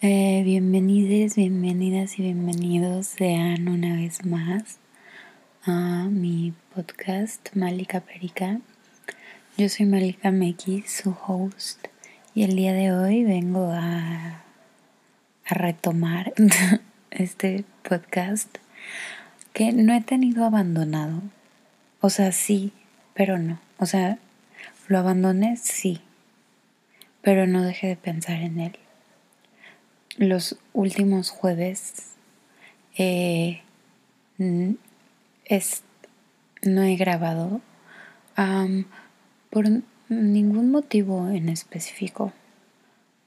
Eh, bienvenidos, bienvenidas y bienvenidos sean una vez más a mi podcast Malika Perica. Yo soy Malika Meki, su host, y el día de hoy vengo a, a retomar este podcast que no he tenido abandonado. O sea, sí, pero no. O sea, lo abandoné, sí, pero no dejé de pensar en él los últimos jueves eh, es, no he grabado por ningún motivo en específico.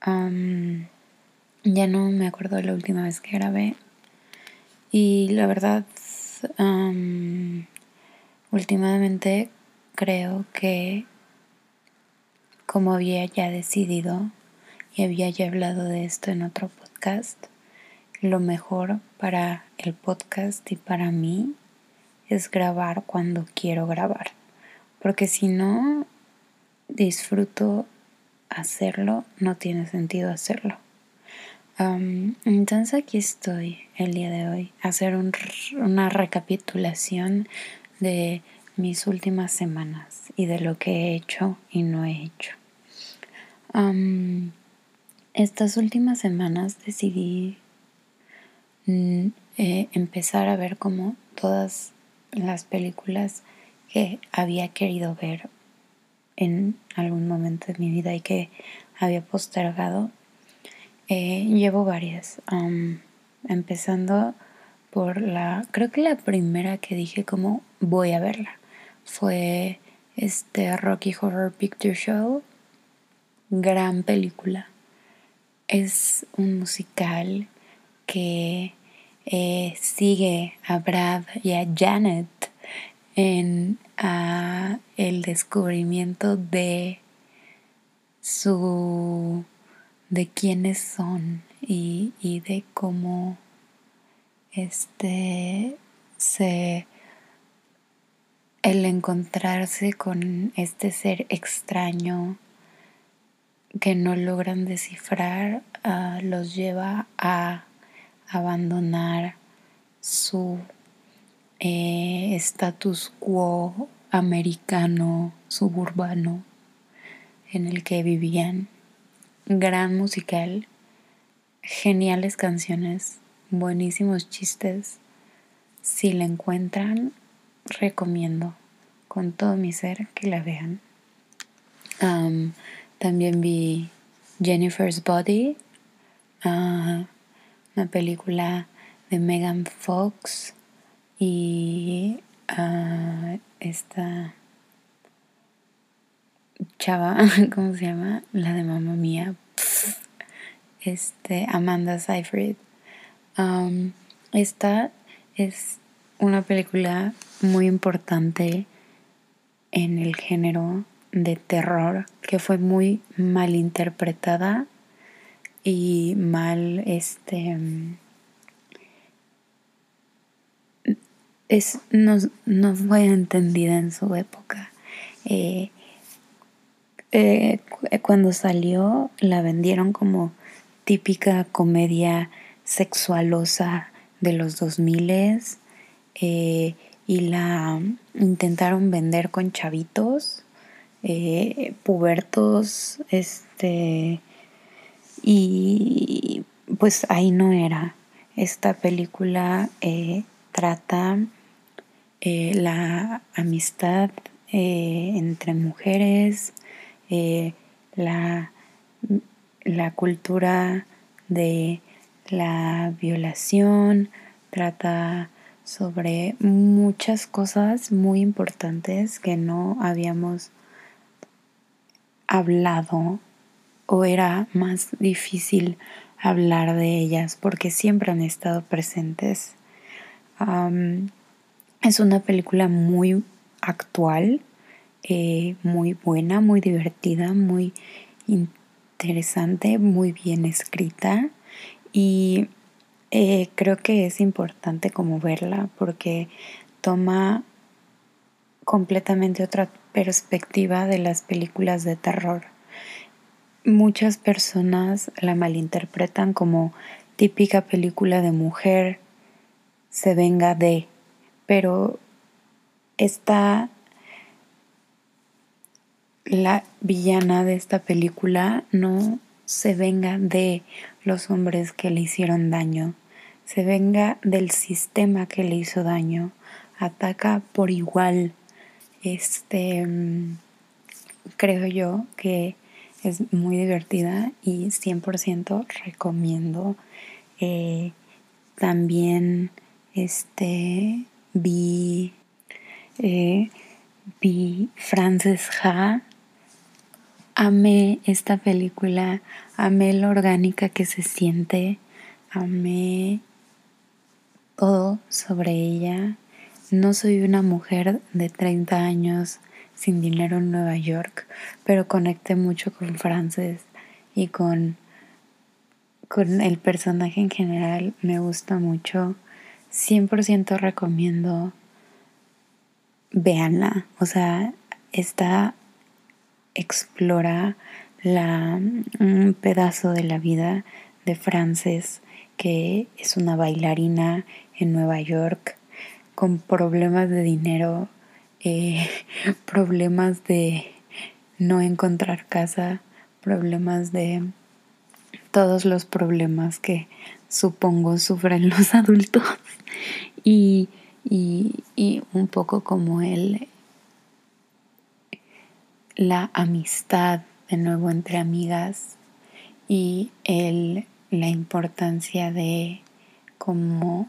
ya no me acuerdo la última vez que grabé. Y la verdad, últimamente creo que como había ya decidido y había ya hablado de esto en otro lo mejor para el podcast y para mí es grabar cuando quiero grabar. Porque si no disfruto hacerlo, no tiene sentido hacerlo. entonces aquí estoy el día de hoy, hacer una recapitulación de mis últimas semanas y de lo que he hecho y no he hecho. Estas últimas semanas decidí mm, eh, empezar a ver como todas las películas que había querido ver en algún momento de mi vida y que había postergado. Eh, llevo varias, empezando por la, creo que la primera que dije como voy a verla fue este Rocky Horror Picture Show, gran película es un musical que eh, sigue a Brad y a Janet en el descubrimiento de su de quiénes son y, y de cómo este se el encontrarse con este ser extraño que no logran descifrar ah, los lleva a abandonar su eh, status quo americano, suburbano en el que vivían. Gran musical, geniales canciones, buenísimos chistes. Si la encuentran, recomiendo con todo mi ser que la vean. También vi Jennifer's Body, ah, una película de Megan Fox y uh, esta chava, ¿cómo se llama? La de mamá mía, este Amanda Seyfried. Esta es una película muy importante en el género de terror que fue muy mal interpretada y mal este es, no, no fue entendida en su época. Eh, eh, cuando salió la vendieron como típica comedia sexualosa de los 2000 eh, y la intentaron vender con chavitos eh, pubertos, este, y pues ahí no era. Esta película eh, trata eh, la amistad entre mujeres, la, la cultura de la violación, trata sobre muchas cosas muy importantes que no habíamos hablado o era más difícil hablar de ellas porque siempre han estado presentes. es una película muy actual, eh, muy buena, muy divertida, muy interesante, muy bien escrita y eh, creo que es importante como verla porque toma completamente otra perspectiva de las películas de terror. muchas personas la malinterpretan como típica película de mujer se venga de, pero está la villana de esta película no se venga de los hombres que le hicieron daño, se venga del sistema que le hizo daño, ataca por igual. Este creo yo que es muy divertida y 100% recomiendo. Eh, también este vi eh, vi Frances Ha amé esta película amé la orgánica que se siente amé todo sobre ella no soy una mujer de 30 años sin dinero en Nueva York, pero conecté mucho con Frances y con, con el personaje en general. Me gusta mucho. 100% recomiendo veanla. O sea, esta explora la, un pedazo de la vida de Frances, que es una bailarina en Nueva York con problemas de dinero eh, problemas de no encontrar casa, problemas de todos los problemas que supongo sufren los adultos. Y, y, un poco como el la amistad de nuevo entre amigas y el, la importancia de cómo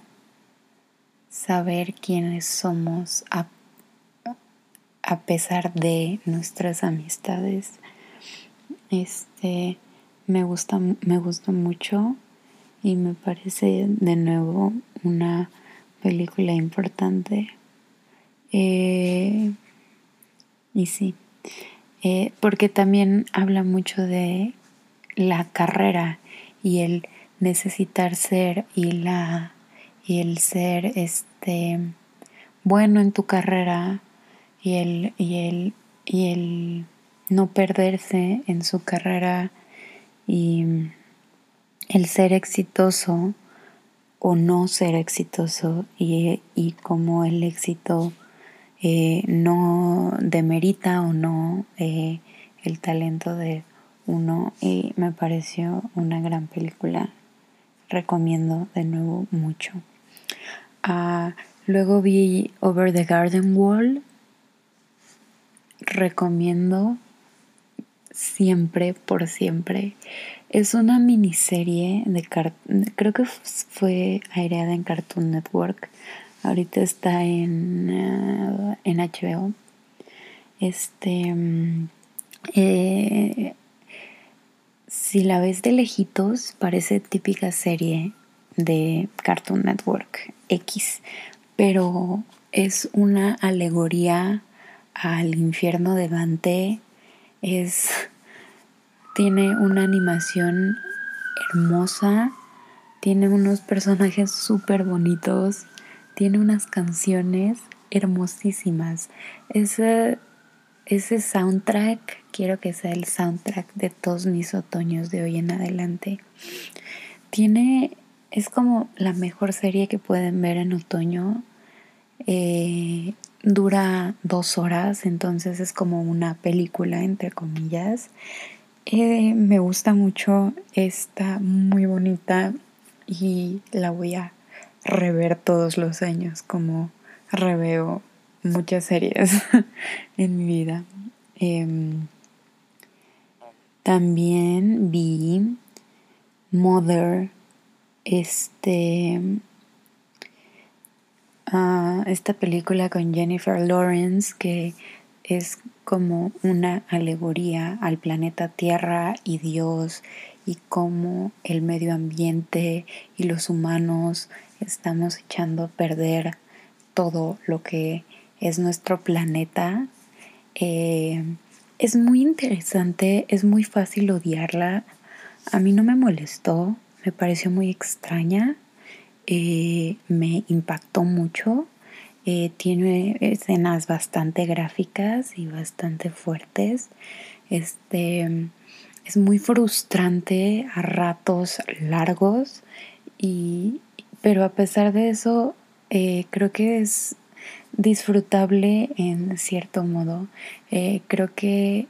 saber quiénes somos a a pesar de nuestras amistades. Este me gusta, me mucho y me parece de nuevo una película importante. Eh, y sí, eh, porque también habla mucho de la carrera y el necesitar ser y la y el ser este bueno en tu carrera y el, y el, y el no perderse en su carrera y el ser exitoso o no ser exitoso y, y como el éxito eh, no demerita o no eh, el talento de uno. Y me pareció una gran película. Recomiendo de nuevo mucho ah, luego vi Over the Garden Wall recomiendo siempre por siempre. Es una miniserie de creo que fue aireada en Cartoon Network. Ahorita está en, eh, en HBO. Este mm, eh, si la ves de lejitos, parece típica serie de Cartoon Network X, pero es una alegoría al infierno de Dante es tiene una animación hermosa, tiene unos personajes súper bonitos, tiene unas canciones hermosísimas. Ese, ese soundtrack, quiero que sea el soundtrack de todos mis otoños de hoy en adelante. Tiene, es como la mejor serie que pueden ver en otoño. Eh, dura dos horas, entonces es como una película, entre comillas. Eh, me gusta mucho, está muy bonita y la voy a rever todos los años, como reveo muchas series en mi vida. Em, también vi Mother, este esta película con Jennifer Lawrence que es como una alegoría al planeta Tierra y Dios y cómo el medio ambiente y los humanos estamos echando a perder todo lo que es nuestro planeta. Eh, es muy interesante, es muy fácil odiarla. A mí no me molestó, me pareció muy extraña. Eh, me impactó mucho. Eh, tiene escenas bastante gráficas y bastante fuertes. Este, es muy frustrante a ratos largos y pero a pesar de eso eh, creo que es disfrutable en cierto modo creo que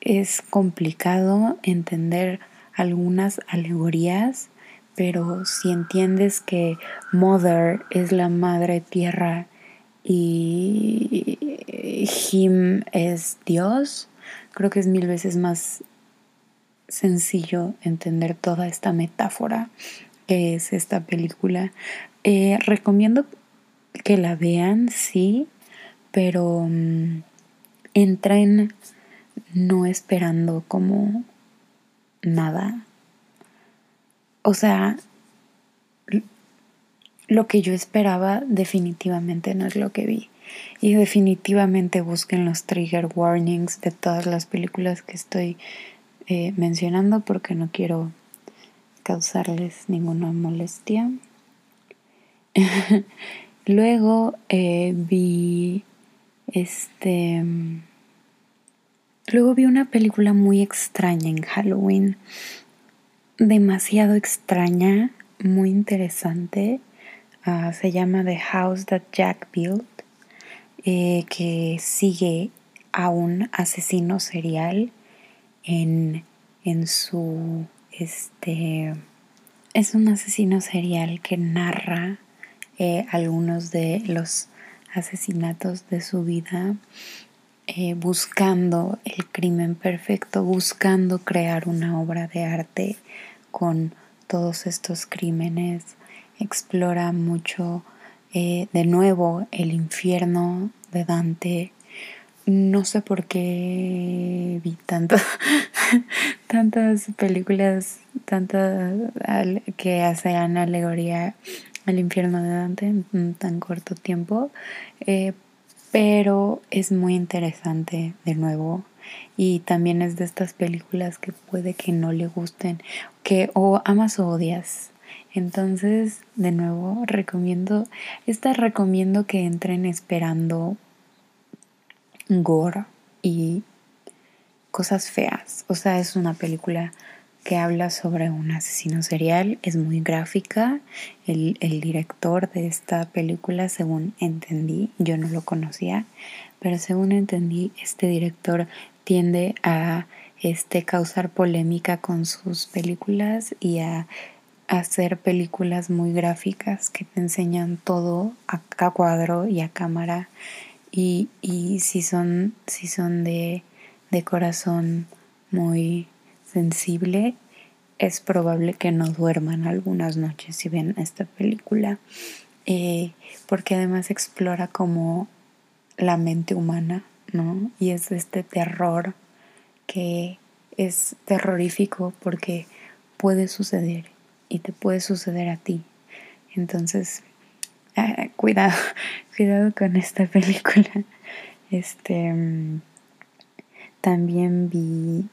es complicado entender algunas alegorías pero si entiendes que Mother es la madre tierra y Him es Dios, creo que es mil veces más sencillo entender toda esta metáfora que es esta película. Eh, recomiendo que la vean, sí, pero um, entren no esperando como nada o sea, lo que yo esperaba definitivamente no es lo que vi. Y definitivamente busquen los trigger warnings de todas las películas que estoy eh, mencionando porque no quiero causarles ninguna molestia. Luego eh, vi este. Luego vi una película muy extraña en Halloween demasiado extraña, muy interesante. Ah, se llama The House That Jack Built, eh, que sigue a un asesino serial en, en su este es un asesino serial que narra eh, algunos de los asesinatos de su vida eh, buscando el crimen perfecto, buscando crear una obra de arte con todos estos crímenes. Explora mucho eh, de nuevo el infierno de Dante. No sé por qué vi tanto, tantas películas tantas que hacen alegoría al infierno de Dante en tan corto tiempo, eh, pero es muy interesante de nuevo. Y también es de estas películas que puede que no le gusten que o amas o odias. Entonces de nuevo recomiendo esta recomiendo que entren esperando gore y cosas feas. O sea es una película que habla sobre un asesino serial, es muy gráfica. El, director de esta película, según entendí, yo no lo conocía, pero según entendí, este director tiende a este, causar polémica con sus películas y a hacer películas muy gráficas que te enseñan todo a, cuadro y a cámara y, si son si son de, de corazón muy sensible, es probable que no duerman algunas noches si ven esta película, eh, porque además explora como la mente humana, ¿no? Y es este terror que es terrorífico porque puede suceder y te puede suceder a ti. Entonces, ah, cuidado, cuidado con esta película. Este mm, también vi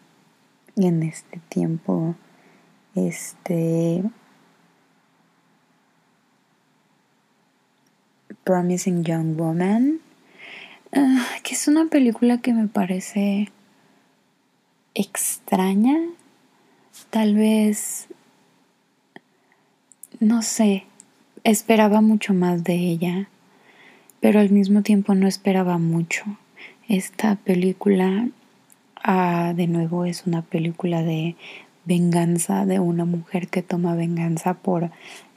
en este tiempo este Promising Young Woman ah, que es una película que me parece extraña. Tal vez no sé esperaba mucho más de ella pero al mismo tiempo no esperaba mucho. Esta película Ah, de nuevo es una película de venganza de una mujer que toma venganza por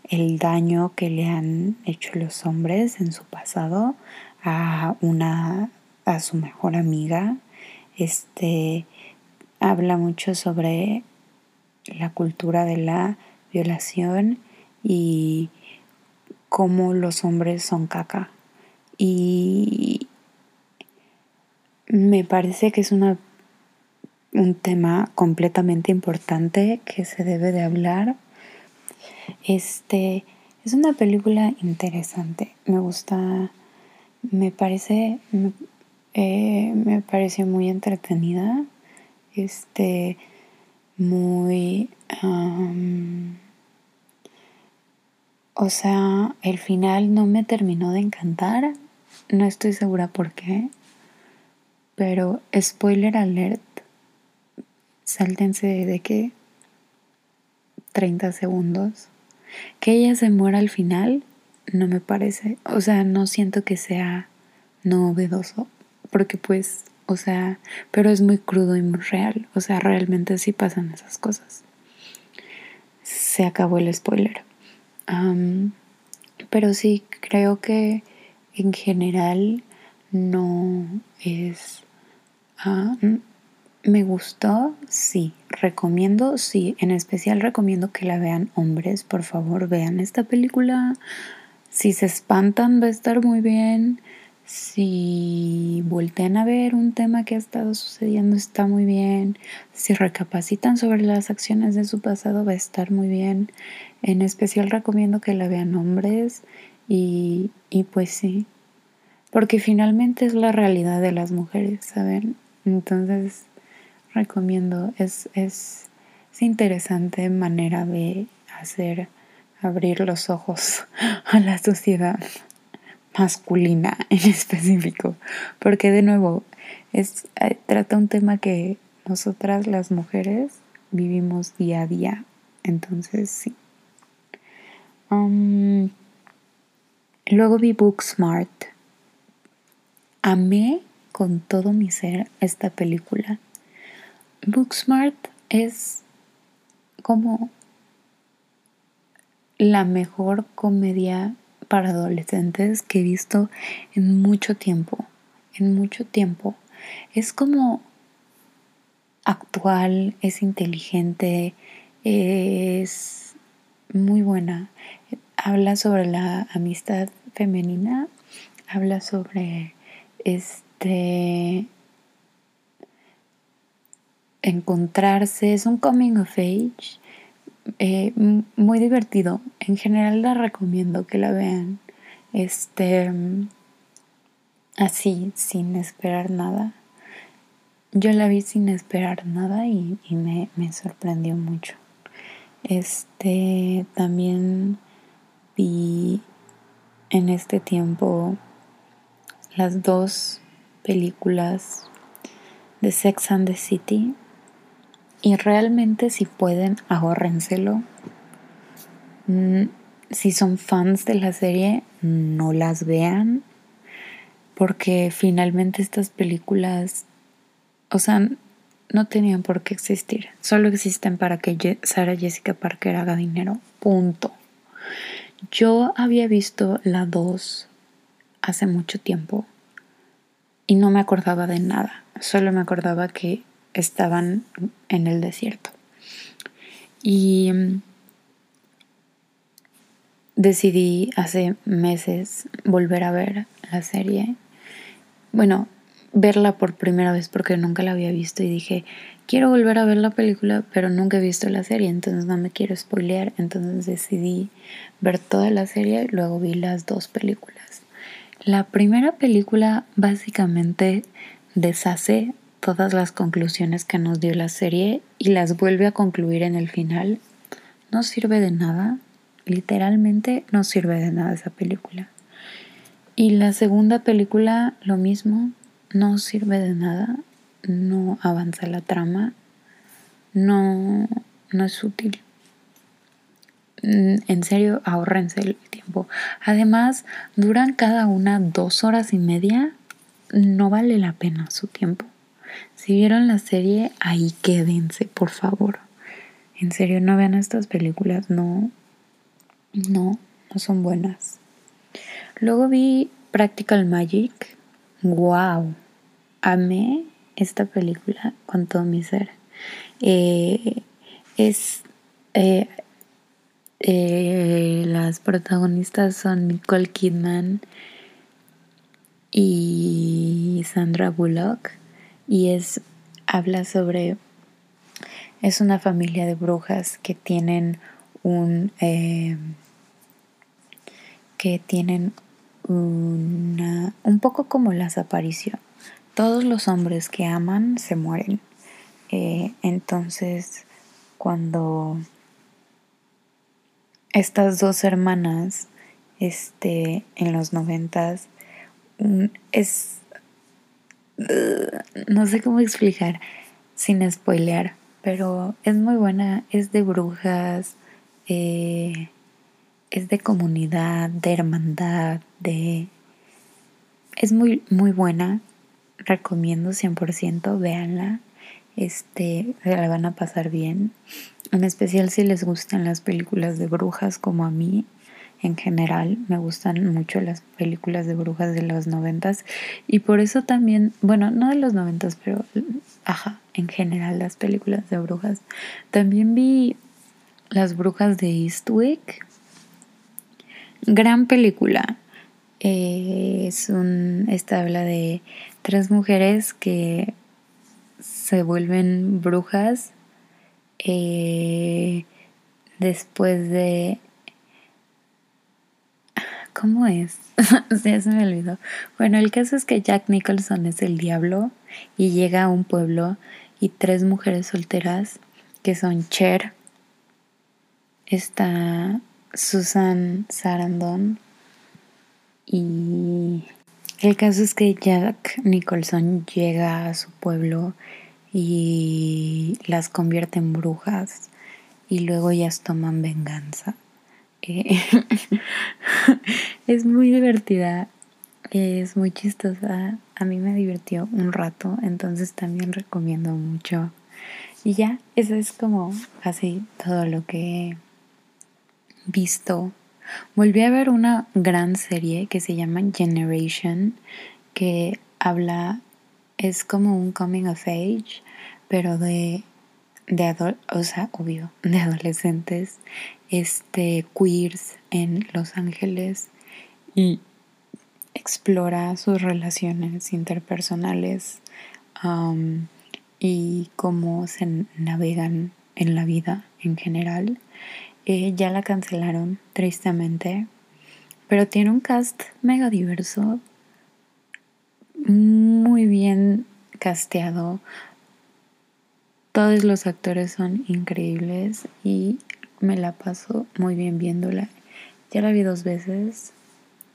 el daño que le han hecho los hombres en su pasado a una a su mejor amiga. Este habla mucho sobre la cultura de la violación y cómo los hombres son caca. Y me parece que es una un tema completamente importante que se debe de hablar. Este es una película interesante. Me gusta, me parece, me, eh, pareció muy entretenida. Este, muy, o sea, el final no me terminó de encantar. No estoy segura por qué. Pero spoiler alert, sáltense de que 30 segundos. Que ella se muera al final no me parece, o sea, no siento que sea novedoso, porque pues, o sea, pero es muy crudo y muy real, o sea, realmente sí pasan esas cosas. Se acabó el spoiler. pero sí, creo que en general no es... Ah, me gustó, sí. Recomiendo, sí. En especial recomiendo que la vean hombres. Por favor, vean esta película. Si se espantan, va a estar muy bien. Si voltean a ver un tema que ha estado sucediendo, está muy bien. Si recapacitan sobre las acciones de su pasado, va a estar muy bien. En especial recomiendo que la vean hombres. Y, y pues sí. Porque finalmente es la realidad de las mujeres, ¿saben? Entonces recomiendo. Es, es, interesante manera de hacer abrir los ojos a la sociedad masculina en específico. Porque de nuevo, es, eh, trata un tema que nosotras las mujeres vivimos día a día. Entonces, sí. Um, luego vi Booksmart. Amé con todo mi ser esta película. Booksmart es como la mejor comedia para adolescentes que he visto en mucho tiempo, en mucho tiempo. Es como actual, es inteligente, es muy buena. Habla sobre la amistad femenina, habla sobre este encontrarse, es un coming of age eh, muy divertido. En general la recomiendo que la vean. Este así, sin esperar nada. Yo la vi sin esperar nada y, me, me, sorprendió mucho. Este también vi en este tiempo las dos películas de Sex and the City y realmente si pueden, ahórrenselo. Mm, si son fans de la serie, no las vean. Porque finalmente estas películas, o sea, no tenían por qué existir. Solo existen para que Sara Jessica Parker haga dinero. Punto. Yo había visto la 2 hace mucho tiempo y no me acordaba de nada. Solo me acordaba que estaban en el desierto. Y mm, decidí hace meses volver a ver la serie. Bueno, verla por primera vez porque nunca la había visto y dije, quiero volver a ver la película, pero nunca he visto la serie, entonces no me quiero spoilear. Entonces decidí ver toda la serie y luego vi las dos películas. La primera película básicamente deshace todas las conclusiones que nos dio la serie y las vuelve a concluir en el final, no sirve de nada. Literalmente no sirve de nada esa película. Y la segunda película, lo mismo, no sirve de nada, no avanza la trama, no, no es útil. Mm, en serio, ahorrense el tiempo. Además, duran cada una dos horas y media, no vale la pena su tiempo. Si vieron la serie, ahí quédense, por favor. En serio, no vean estas películas, no, no, no son buenas. Luego vi Practical Magic. ¡Wow! Amé esta película con todo mi ser. Eh, es. Eh, eh, las protagonistas son Nicole Kidman y Sandra Bullock y es habla sobre es una familia de brujas que tienen un eh, que tienen una, un poco como la aparición todos los hombres que aman se mueren. Eh, entonces cuando estas dos hermanas este en los noventas es no sé cómo explicar sin spoilear, pero es muy buena, es de brujas, eh, es de comunidad, de hermandad, de... Es muy, muy buena, recomiendo 100%, véanla, este, se la van a pasar bien, en especial si les gustan las películas de brujas como a mí, en general me gustan mucho las películas de brujas de los noventas y por eso también, bueno, no de los noventas, pero ajá, en general las películas de brujas. También vi Las brujas de Eastwick. Gran película. Eh, es un, esta habla de tres mujeres que se vuelven brujas eh, después de ¿Cómo es? ya se me olvidó. Bueno, el caso es que Jack Nicholson es el diablo y llega a un pueblo y tres mujeres solteras que son Cher, está Susan Sarandon y el caso es que Jack Nicholson llega a su pueblo y las convierte en brujas y luego ellas toman venganza. es muy divertida, es muy chistosa, a mí me divirtió un rato, entonces también recomiendo mucho. Y ya, eso es como así todo lo que he visto. Volví a ver una gran serie que se llama Generation, que habla, es como un coming of age, pero de, de o sea, obvio, de adolescentes este, queers en Los Ángeles y explora sus relaciones interpersonales um, y cómo se navegan en la vida en general. Eh, ya la cancelaron, tristemente, pero tiene un cast mega diverso, muy bien casteado. Todos los actores son increíbles y me la paso muy bien viéndola. Ya la vi dos veces,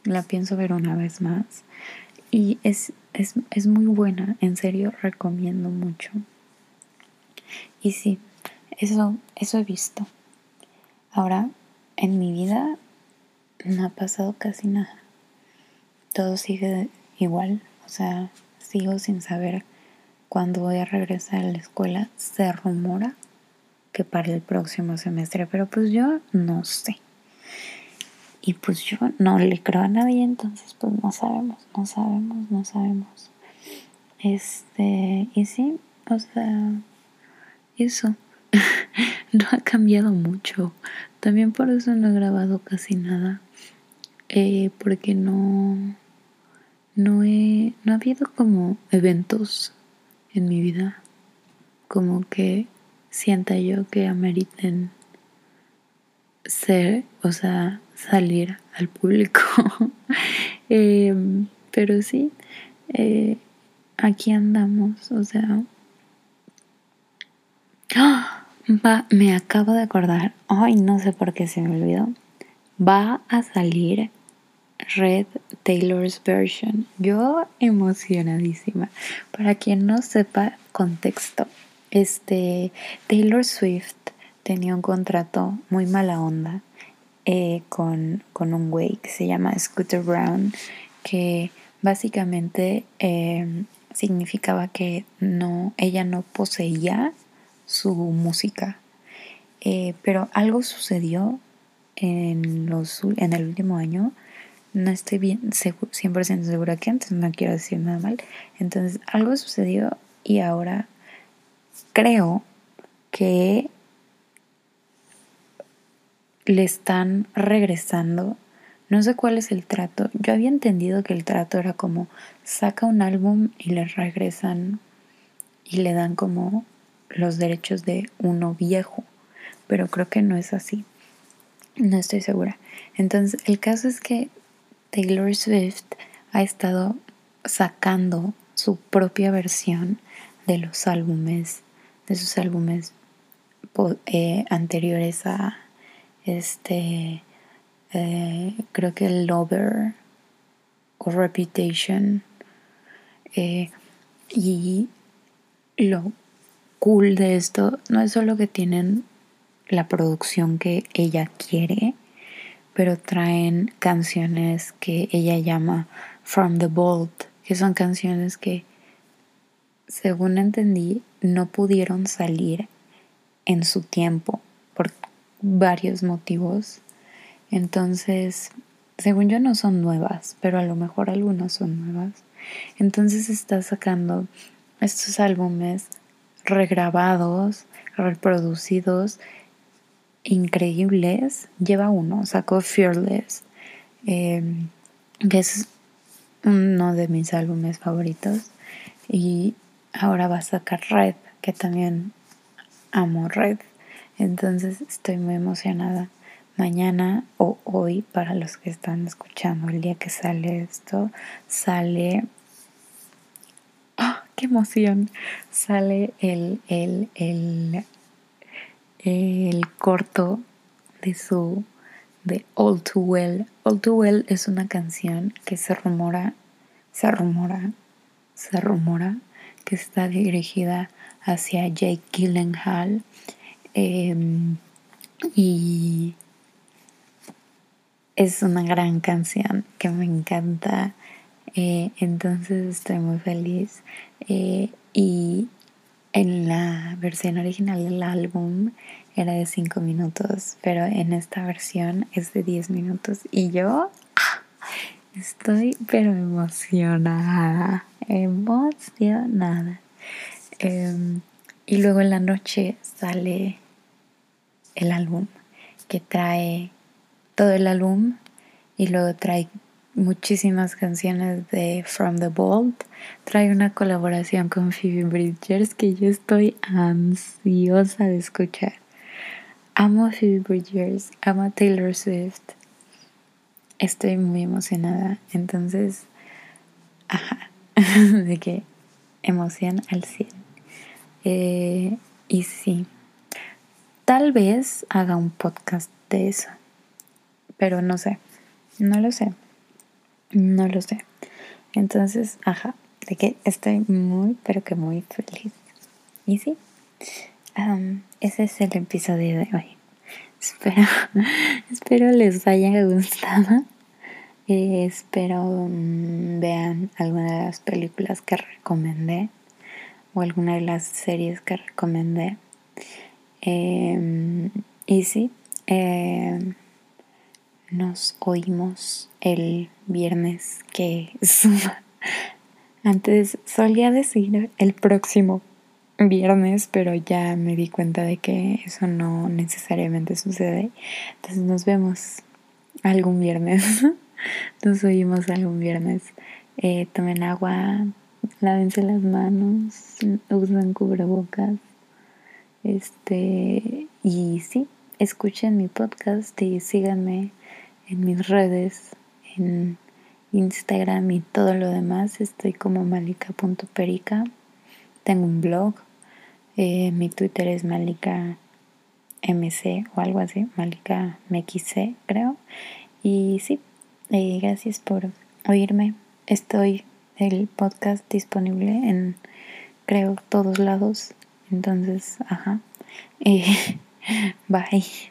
la pienso ver una vez más y es, es, muy buena, en serio recomiendo mucho. Y sí, eso, eso he visto. Ahora, en mi vida no ha pasado casi nada. Todo sigue igual, o sea, sigo sin saber cuándo voy a regresar a la escuela. Se rumora que para el próximo semestre, pero pues yo no sé. Y pues yo no le creo a nadie, entonces pues no sabemos, no sabemos, no sabemos. Este, y sí, o sea, eso no ha cambiado mucho. También por eso no he grabado casi nada. Eh, porque no, no he, no ha habido como eventos en mi vida. Como que sienta yo que ameriten ser, o sea, salir al público. Em, pero sí, eh, aquí andamos, o sea... ¡Ah! Va, me acabo de acordar, ay, no sé por qué se me olvidó. Va a salir Red Taylor's version. Yo emocionadísima. Para quien no sepa contexto, este, Taylor Swift tenía un contrato muy mala onda eh, con, un güey que se llama Scooter Brown, que básicamente em, significaba que no, ella no poseía su música. Eh, pero algo sucedió en, los, en el último año. No estoy bien 100% segura que antes, no quiero decir nada mal. Entonces, algo sucedió y ahora creo que le están regresando. No sé cuál es el trato. Yo había entendido que el trato era como saca un álbum y le regresan y le dan como los derechos de uno viejo. Pero creo que no es así. No estoy segura. Entonces, el caso es que Taylor Swift ha estado sacando su propia versión de los álbumes de sus álbumes eh, anteriores a este eh, creo que Lover o Reputation eh, y lo cool de esto no es solo que tienen la producción que ella quiere, pero traen canciones que ella llama From the Vault, que son canciones que, según entendí, no pudieron salir en su tiempo por varios motivos. Entonces, según yo no son nuevas, pero a lo mejor algunas son nuevas. Entonces está sacando estos álbumes regrabados, reproducidos, increíbles. Lleva uno, sacó Fearless, em, que es uno de mis álbumes favoritos. Y ahora va a sacar Red, que también amo Red. Entonces estoy muy emocionada. Mañana o hoy, para los que están escuchando, el día que sale esto, sale qué emoción, sale el, el, el, el corto de su de All Too Well. All Too Well es una canción que se rumora, se rumora, se rumora que está dirigida hacia Jake Gyllenhaal em, y es una gran canción que me encanta eh, entonces estoy muy feliz. Eh, y en la versión original del álbum era de 5 minutos, pero en esta versión es de 10 minutos. Y yo estoy pero emocionada, emocionada. Em, y luego en la noche sale el álbum que trae todo el álbum y luego trae muchísimas canciones de From the Vault. Trae una colaboración con Phoebe Bridgers que yo estoy ansiosa de escuchar. Amo Phoebe Bridgers, amo a Taylor Swift. Estoy muy emocionada. Entonces, ajá, de que emoción al 100. Eh, y sí, tal vez haga un podcast de eso, pero no sé, no lo sé. No lo sé. Entonces, ajá, de que estoy muy, pero que muy feliz. Y sí, ese es el episodio de hoy. Espero, espero les haya gustado. Eh, espero mm, vean alguna de las películas que recomendé o alguna de las series que recomendé. Em, y sí, eh, nos oímos el viernes que suba. Antes solía decir el próximo viernes, pero ya me di cuenta de que eso no necesariamente sucede. Entonces nos vemos algún viernes. Nos oímos algún viernes. Eh, tomen agua, lávense las manos, usen cubrebocas. Este, y sí, escuchen mi podcast y síganme en mis redes, en Instagram y todo lo demás. Estoy como malika.perica. Tengo un blog. Eh, mi Twitter es malika mc o algo así, malika mxc creo. Y sí, eh, gracias por oírme. Estoy el podcast disponible en creo todos lados. Entonces, ajá. Eh, bye.